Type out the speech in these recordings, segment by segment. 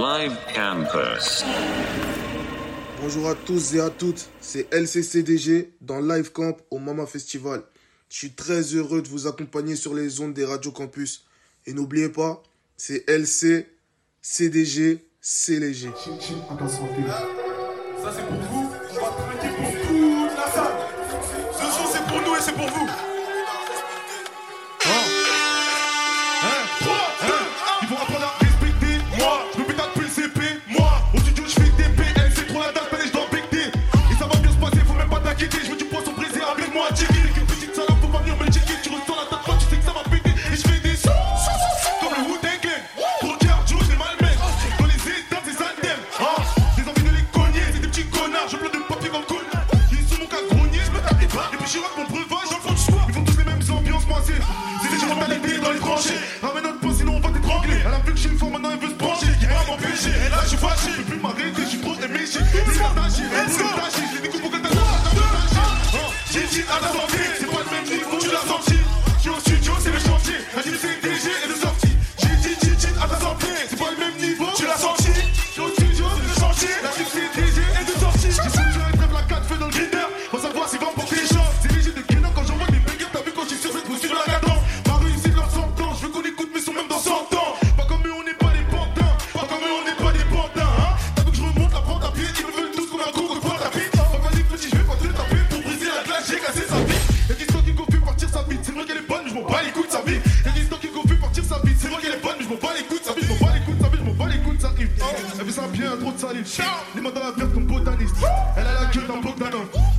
Live Campus. Bonjour à tous et à toutes, c'est LCCDG dans Live Camp au Mama Festival. Je suis très heureux de vous accompagner sur les ondes des radios campus. Et n'oubliez pas, c'est LC, CDG, c'est léger. Ça c'est pour vous, on va trinquer pour toute la salle. Ce son c'est pour nous et c'est pour vous.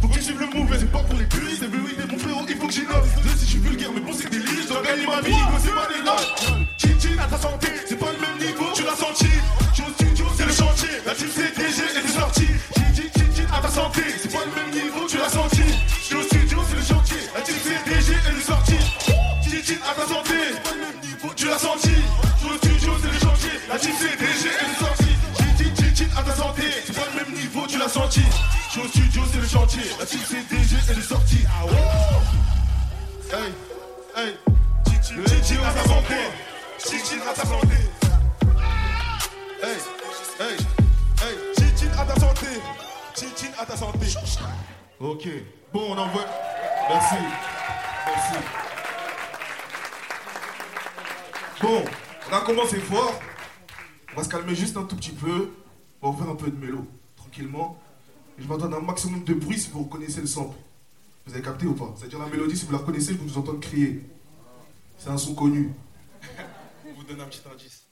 Faut que tu suives le move, c'est pas pour les puristes. C'est vérité, mon frérot, il faut que j'innove. Je sais, je suis vulgaire, mais bon, c'est des livres. Je dois ma vie, c'est pas des notes. Chin chin à ta santé, c'est pas le Ok. Bon, on envoie. Merci. Merci. Bon, on a commencé fort. On va se calmer juste un tout petit peu. On va faire un peu de mélo, tranquillement. Je m'entends un maximum de bruit si vous reconnaissez le sample. Vous avez capté ou pas? C'est-à-dire la mélodie, si vous la reconnaissez, je vous entendre crier. C'est un son connu. On vous donne un petit indice.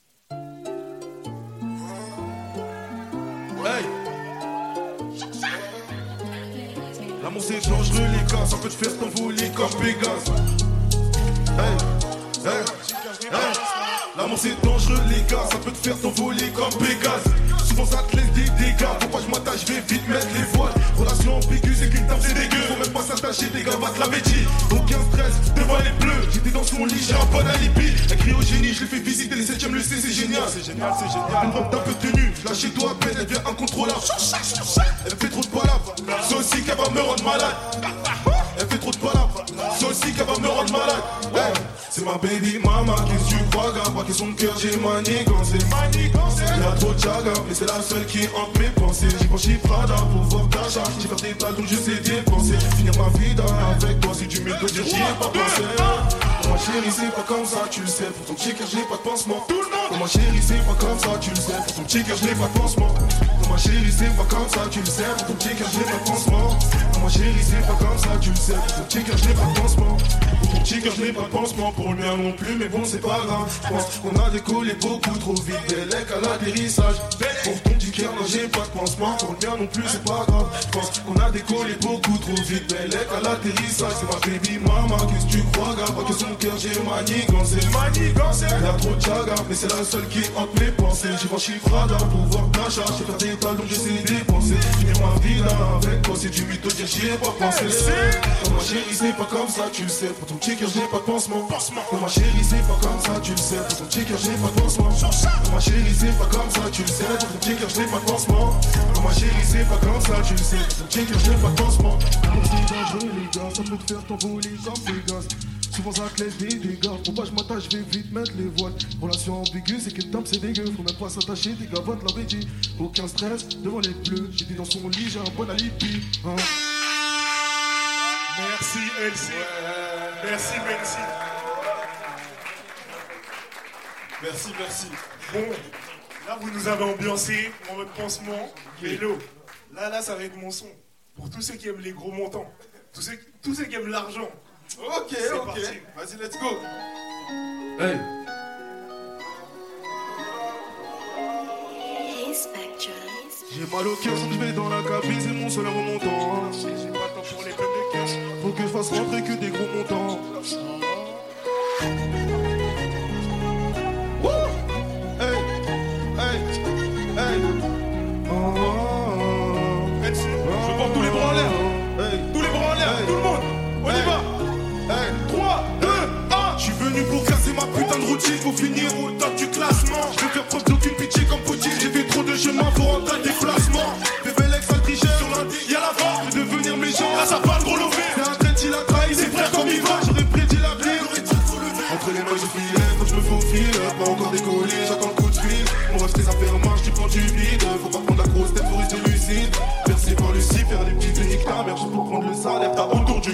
L'amour c'est dangereux les gars, ça peut te faire t'envoler comme Pégase. Hey, hey. L'amour c'est dangereux les gars, ça peut te faire t'envoler comme Pégase. Souvent ça te laisse des dégâts, que je m'attache, je vais vite mettre les voiles. Relation ambiguë, c'est qu'une table c'est dégueu. Faut même pas s'attacher, des gars, va l'avait dit. Aucun stress, devant les bleus. J'étais dans son lit, j'ai un bon alibi. Crie au génie, je l'ai fait visiter les 7ème, le C, c'est génial. C'est génial, c'est génial. Une robe d'un peu tenue, lâche chez toi à peine, elle devient incontrôlable. Elle fait trop de palabres, c'est aussi qu'elle va me rendre malade. Elle fait trop de palabres, aussi qu'elle va me rendre malade. Hey, c'est ma baby mama, qu'est-ce que tu crois, gars? Pas question de cœur, j'ai manigancé. Y'a trop de chaga, mais c'est la seule qui hante mes pensées. J'ai franchi Prada pour voir ta charge. J'ai fait des tas je sais dépenser. Finir ma vie avec toi, si tu me dire, j'y ai pas pensé. Pour ma chérie, c'est pas comme ça, tu le sais. Pour ton petit cœur, j'ai pas de pansement. Pour ma chérie, c'est pas comme ça, tu le sais. Pour ton petit cœur, j'ai pas de pansement. Ma chérie, c'est pas comme ça, tu le sais. Pour ton petit cœur, j'ai pas de. Pour ma chérie, c'est pas comme ça, tu le sais. Pour ton petit cœur, j'ai pas de pansement. Pour ton petit cœur, j'ai pas de pansement. Pour le mien non plus, mais bon, c'est pas grave. Je pense qu'on a décollé beaucoup trop vite. Des lecs à l'atterrissage. Pour ton petit cœur, non, j'ai pas de pansement. Pour le mien non plus, c'est pas grave. Je pense qu'on a décollé beaucoup trop vite. Des lecs à l'atterrissage. C'est ma baby mama, qu'est-ce que tu crois, gars? Pas que son cœur, j'ai manigancé. Manigancé. Elle a trop de chaga, mais c'est la seule qui hante mes pensées. J'ai franchi Prada pour voir ta charge. J'ai tas donc j'essaie de dépenser. Ma vie là avec toi, c'est du mytho, dire j'y ai pas pensé. Pour ma chérie, c'est pas comme ça, tu le sais. Pour ton petit cœur, j'ai pas de pansement. Pour ma chérie, c'est pas comme ça, tu le sais. Pour ton petit cœur, j'ai pas de pansement. Pour ma chérie, c'est pas comme ça, tu le sais. Pour ton petit cœur, j'ai pas de pansement. Pour ma chérie, c'est pas comme ça, tu le sais. Pour ton petit cœur, j'ai pas de pansement. C'est dangereux, les gars, ça peut te faire t'envoler comme Pégase. Souvent ça laisse des dégâts. Pour pas je m'attache, je vais vite mettre les voiles. Relation ambiguë, c'est qu'une dame c'est dégueu. Faut même pas s'attacher, des gavottes l'avaient dit. Aucun stress devant les bleus. J'étais dans son lit, j'ai un bon alibi. Hein. Merci Elsie. Merci, merci. Merci, merci. Bon, là vous nous avez ambiancé en mode pansement, vélo. Là, là, ça va être mon son. Pour tous ceux qui aiment les gros montants. Tous ceux, tous ceux qui aiment l'argent. Ok, ok. Vas-y, let's go. Hey. J'ai mal au cœur, je vais dans la cabine, c'est mon seul remontant. J'ai pas le temps pour les de cœur. Faut que je fasse rentrer que des gros montants.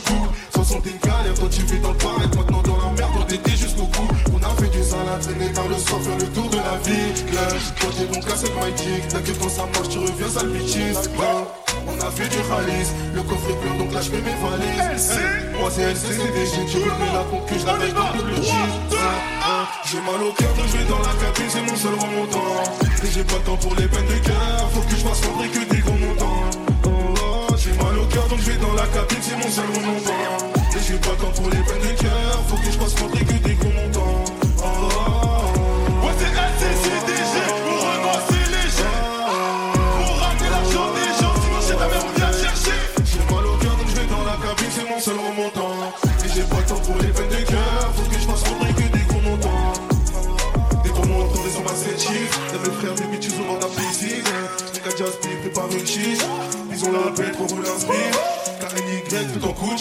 Cou. 60 une galère, toi tu vis dans le paraître, maintenant dans la merde, toi t'étais jusqu'au cou. On a fait du sale à traîner tard le soir, faire le tour de la vie. Toi t'es donc cassé de my dick, t'inquiète quand ça marche, tu reviens sale bitches. On a fait du ralice, le coffre est plein donc là je fais mes valises. Moi c'est LCCDG, tu connais la concu, je la comme double cheese. J'ai mal au cœur je vais dans la cabine, c'est mon seul remontant. Et j'ai pas le temps pour les peines de cœur, faut que je fasse rentrer que des gros montants. Je vais dans la cabine, c'est mon seul remontant. Et j'ai pas temps pour les peines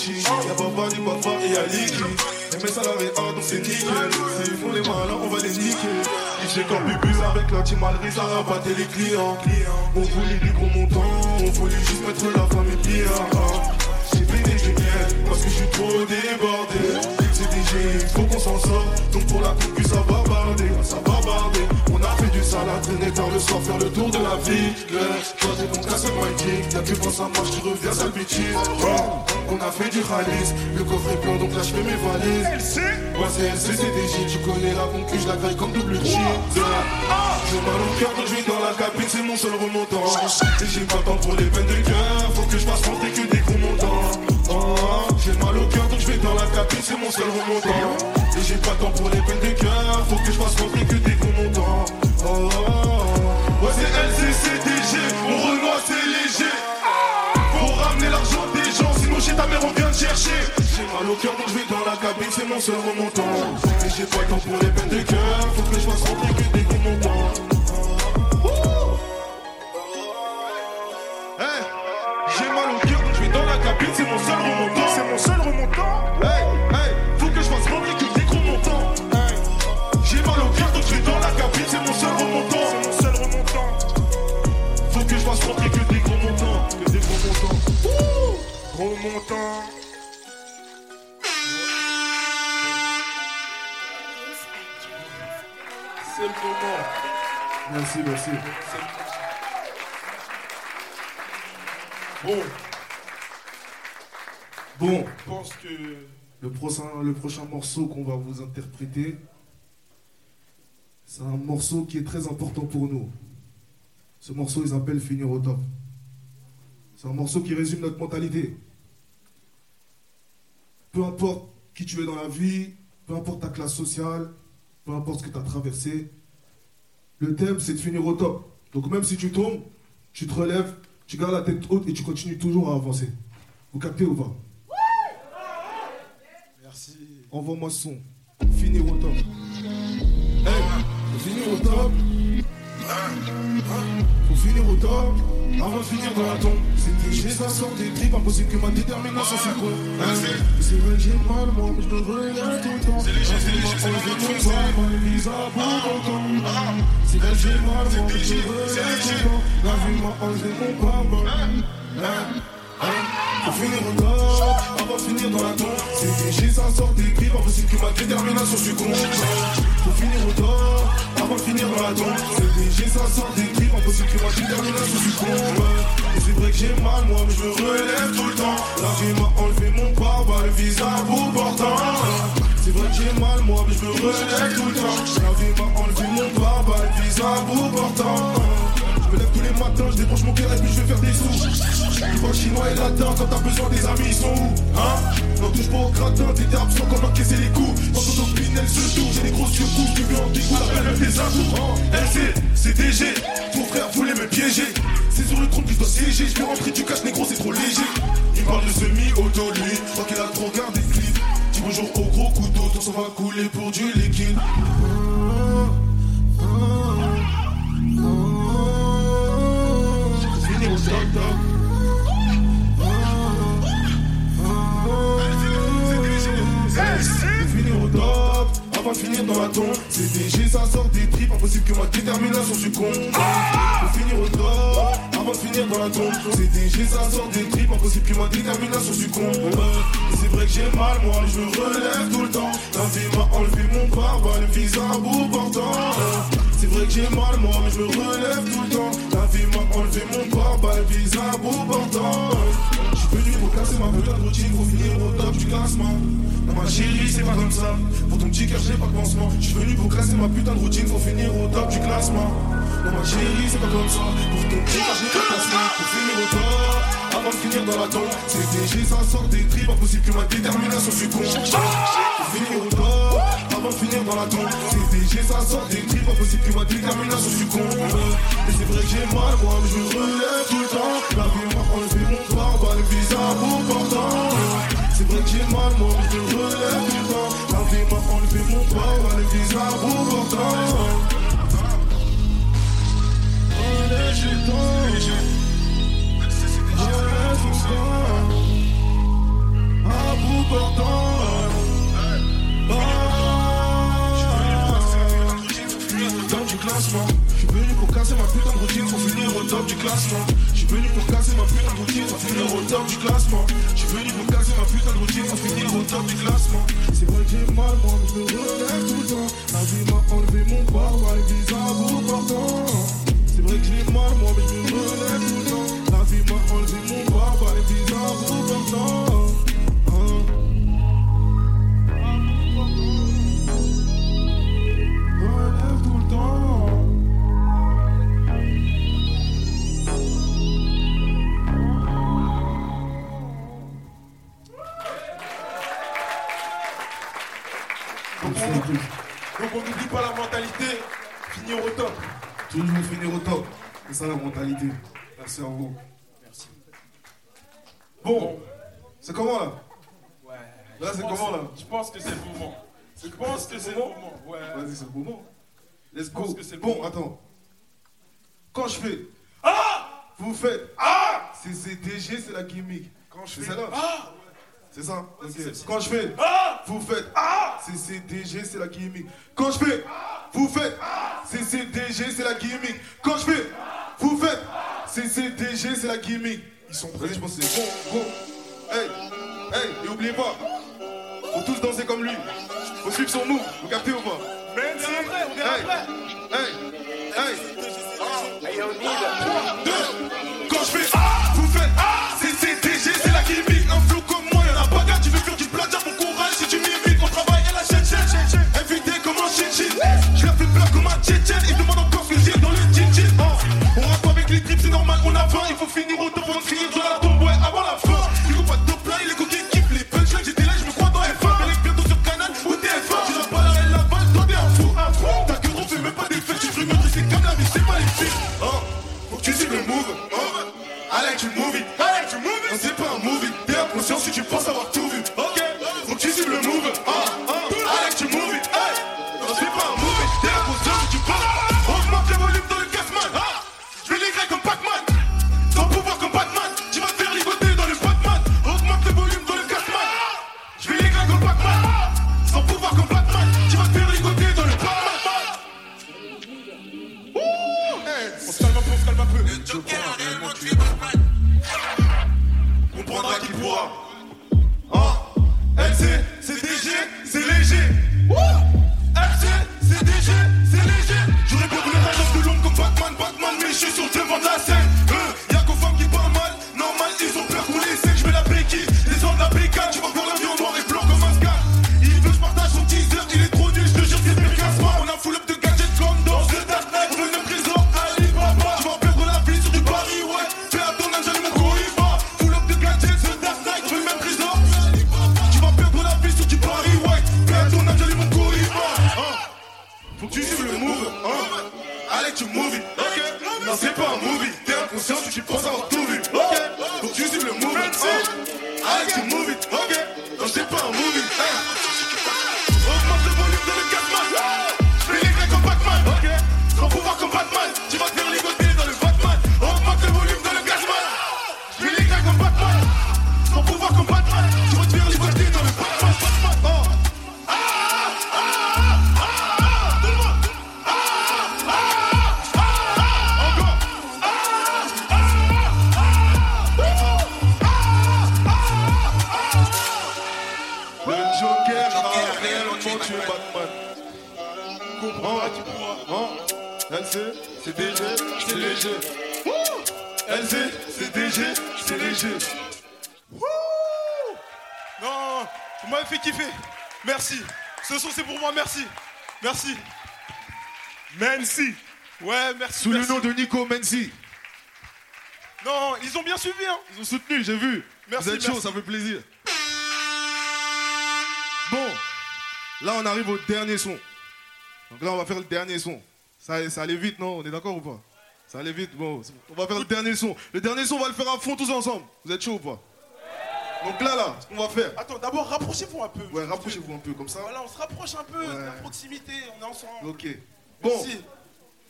Y'a Baba, des Baba et y'a Licky. Et mes salariés A donc c'est nickel. S'ils font les malins, on va les niquer. J'ai comme bubus avec la team Malry, ça rabattait les clients. On voulait du gros montant, on voulait juste mettre la famille bien. J'ai pété des miels parce que je suis trop débordé. C'est DG, faut qu'on s'en sort. Donc pour la concu, ça va soir, faire le tour de la ville. Toi t'es ton casse my dick, y'a que quand ça marche, tu reviens sale bitches. On a fait du ralice, le coffre est plein donc là je fais mes valises. Moi c'est LCCDJ, tu connais la concu, je la graille comme double cheese. J'ai mal au cœur donc je vais dans la cabine, c'est mon seul remontant. Et j'ai pas temps pour les peines de cœur, faut que je fasse rentrer que des gros montants. Oh, j'ai mal au cœur donc je vais dans la cabine, c'est mon seul remontant. Et j'ai pas temps pour les peines de cœur, faut que je fasse rentrer que des gros montants. Oh, oh, c'est LCCDG. On Renoir, c'est léger. Pour ramener l'argent des gens, sinon chez ta mère, on vient te chercher. J'ai mal au cœur donc je vais dans la cabine, c'est mon seul remontant. Et j'ai pas le temps pour les peines de cœur, faut que je fasse rentrer C'est le moment. Merci, merci. Bon, Bon, je pense que. le prochain, le prochain morceau qu'on va vous interpréter, c'est un morceau qui est très important pour nous. Ce morceau, il s'appelle Finir au top. C'est un morceau qui résume notre mentalité. Peu importe qui tu es dans la vie, peu importe ta classe sociale, peu importe ce que tu as traversé, le thème, c'est de finir au top. Donc même si tu tombes, tu te relèves, tu gardes la tête haute et tu continues toujours à avancer. Vous captez ou pas? Merci. Envoie-moi ce son. Finir au top. Hey, finir au top. Faut finir au top. Avant de finir dans la tombe. C'était chez ça sort des tripes. Impossible que ma détermination s'écroule. C'est vrai que j'ai mal, moi, mais je devrais rien vise à bout pourtant. C'est vrai que j'ai mal, moi, mais je relève tout le temps. La vie m'a enlevé mon papa. Hein, hein. Faut finir au top, avant de finir dans la tombe. C'est léger, ça sort des griffes, impossible que ma détermination succombe. Faut finir au top, avant de finir dans la tombe. C'est léger, ça sort des c'est vrai que j'ai mal, moi, mais je me relève tout le temps. La vie m'a enlevé mon papa, le vise à bout portant. C'est vrai que j'ai mal, moi, mais je me relève tout le temps. La vie m'a enlevé mon papa, le vise à bout portant. Je débranche mon et puis je vais faire des sous. Vois chinois et latin, quand t'as besoin des amis, ils sont où Hein? N'en touche pas au gratin, t'étais absent quand encaisser les coups. Quand ton elle se tourne, j'ai des grosses secousses, tu veux en dégoût, la belle des atouts. Hein LC, CDG, ton frère voulait me piéger. C'est sur le trône que je dois siéger, je vais rentrer du cash négro, c'est trop léger. Il parle de semi-auto, lui, je crois qu'il a trop regardé le clip. Dis bonjour au gros couteau, ton sang va couler pour du liquide. Finir dans la tombe. CDG, ça sort des tripes, impossible que ma détermination succombe. Pour finir au top, avant de finir dans la tombe. CDG, ça sort des tripes, impossible que ma détermination succombe. C'est vrai que j'ai mal, moi, je me relève tout le temps. La vie m'a enlevé mon barbare, le vise à bout portant. C'est vrai que j'ai mal, moi, je me relève tout le temps. Enlevé mon barbare, le vise à bout portant. Je suis venu pour casser ma putain de routine, pour finir au top du classement. Non, ma chérie, c'est pas comme ça. Pour ton petit cœur, j'ai pas de pansement. Je suis venu pour casser ma putain de routine, pour finir au top du classement. Non, ma chérie, c'est pas comme ça. Pour ton petit cœur, j'ai pas de pansement. Pour finir au top, avant de finir dans la tombe. C'est DG, ça sort des tripes, impossible que ma détermination succombe. Pour finir au top, avant de finir dans la tombe. C'est DG, ça sort des tripes, impossible que ma détermination succombe. Et c'est vrai que j'ai mal, moi, mais je relève tout le temps. La vie m'a enlevé mon barbare, le vise à bout portant. C'est vrai que j'ai mal, moi, mais je relève tout le temps. La vie m'a enlevé mon barbare, le vise à bout portant. Du classement. Je suis venu pour casser ma putain de routine, faut finir au top du classement. Je suis venu pour casser ma putain de routine, faut finir au top du classement. C'est vrai que j'ai mal, moi, mais je me relève tout le temps. C'est ça la mentalité. Merci à vous. Merci. Bon, c'est comment là? Ouais. Là, c'est comment, là? Je pense que c'est le moment. Je pense que c'est le moment. Ouais. Vas-y, c'est le moment. Let's go. Bon, attends. Quand je fais Ah Vous faites Ah C'est CDG, c'est la gimmick. Quand je fais Ah C'est ça? Quand je fais Ah Vous faites Ah C'est CDG, c'est la gimmick. Quand je fais Vous faites C'est CDG, c'est la gimmick. Quand je fais Vous faites C'est CDG, c'est la gimmick. Ils sont prêts, je pense que c'est bon, go. Hey, hey, et oubliez pas, faut tous danser comme lui. Faut suivre son move, vous captez ou pas? Même si après, on verra Hey, hey, hey. Quand je fais Ouais, merci. Sous le nom de Nico Menzi. Non, ils ont bien suivi, hein. Ils ont soutenu, j'ai vu. Merci, Vous êtes chaud, ça fait plaisir. Bon, là on arrive au dernier son. Donc là on va faire le dernier son. Ça, ça allait vite, non? On est d'accord ou pas? Ça allait vite, bon. On va faire le dernier son. Le dernier son, on va le faire à fond tous ensemble. Vous êtes chaud ou pas? Donc là, là, ce qu'on va faire. Attends, d'abord, rapprochez-vous un peu. Ouais, rapprochez-vous un peu comme ça. Voilà, on se rapproche un peu Ouais. de la proximité, on est ensemble. Ok. Bon, Merci.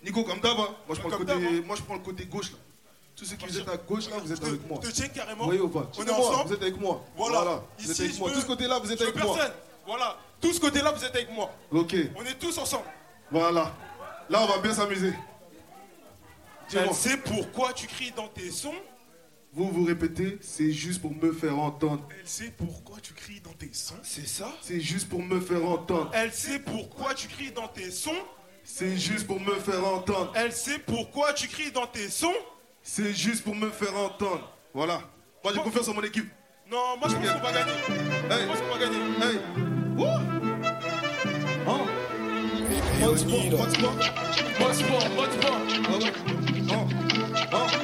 Nico, comme d'hab, hein. moi, je prends le côté, hein. moi je prends le côté gauche là. Tous ceux qui vous êtes à gauche là, vous êtes Je avec moi. te tiens carrément. Voyez ou pas? On est ensemble. Vous êtes avec moi. Voilà. Vous êtes Ici, avec je moi. Tout ce côté-là, vous êtes Je avec moi. personne. Voilà. Tout ce côté-là, vous êtes avec moi. Ok. On est tous ensemble. Voilà. Là, on va bien s'amuser. Elle sait pourquoi tu cries dans tes sons? Vous vous répétez, c'est juste pour me faire entendre. Elle sait pourquoi tu cries dans tes sons? C'est ça? C'est juste pour me faire entendre. Elle sait pourquoi tu cries dans tes sons? C'est juste pour me faire entendre. Elle sait pourquoi tu cries dans tes sons. C'est juste pour me faire entendre. Voilà. Moi, j'ai confiance en mon équipe. Non, moi je pense qu'on va gagner. Je Hey, pense qu'on va gagner. hey. Wouh. Hein Mode sport, mode sport. Mode sport, mode sport. Ah ouais.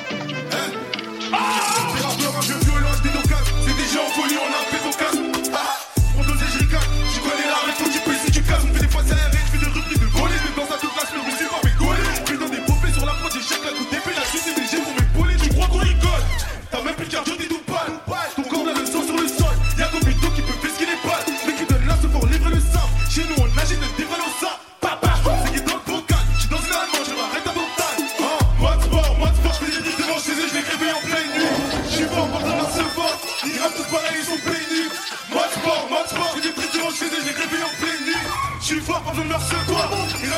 J'suis fort, porte leur se fort. Ils.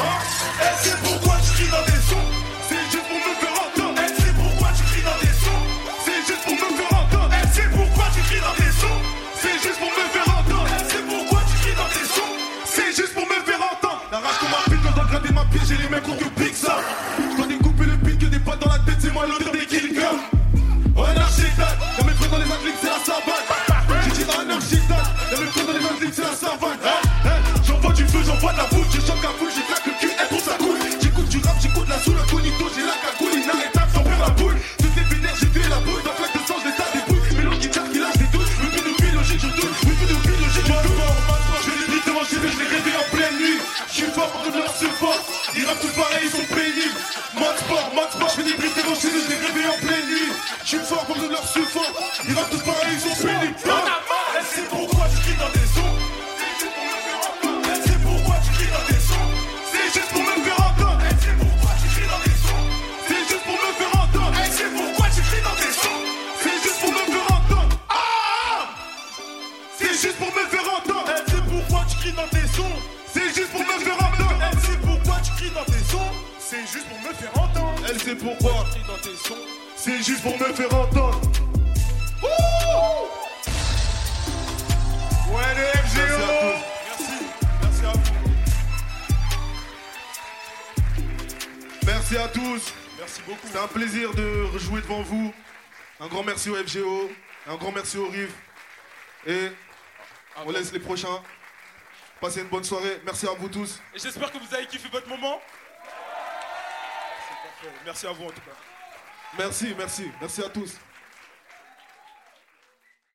Hein, sait pourquoi tu cries dans des sons. Pourquoi. C'est juste pour me faire entendre. Ouais, les FGO. Merci. Merci à vous. Merci à tous. Merci beaucoup. C'est un plaisir de rejouer devant vous. Un grand merci au FGO. Un grand merci au RIV. Et on laisse les prochains. Passez une bonne soirée. Merci à vous tous. Et j'espère que vous avez kiffé votre moment. Merci à vous en tout cas. Merci, merci. Merci à tous.